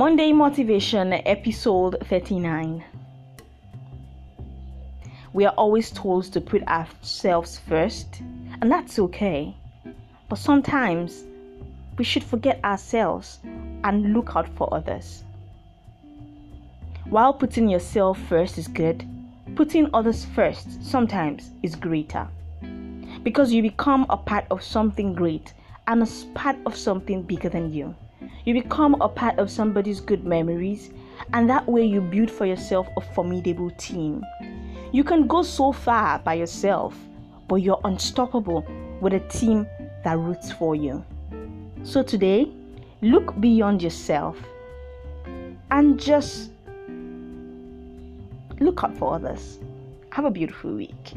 Monday Motivation, episode 39. We are always told to put ourselves first, and that's okay. But sometimes we should forget ourselves and look out for others. While putting yourself first is good, putting others first sometimes is greater. Because you become a part of something great and a part of something bigger than you. You become a part of somebody's good memories, and that way you build for yourself a formidable team. You can go so far by yourself, but you're unstoppable with a team that roots for you. So today, look beyond yourself and just look out for others. Have a beautiful week.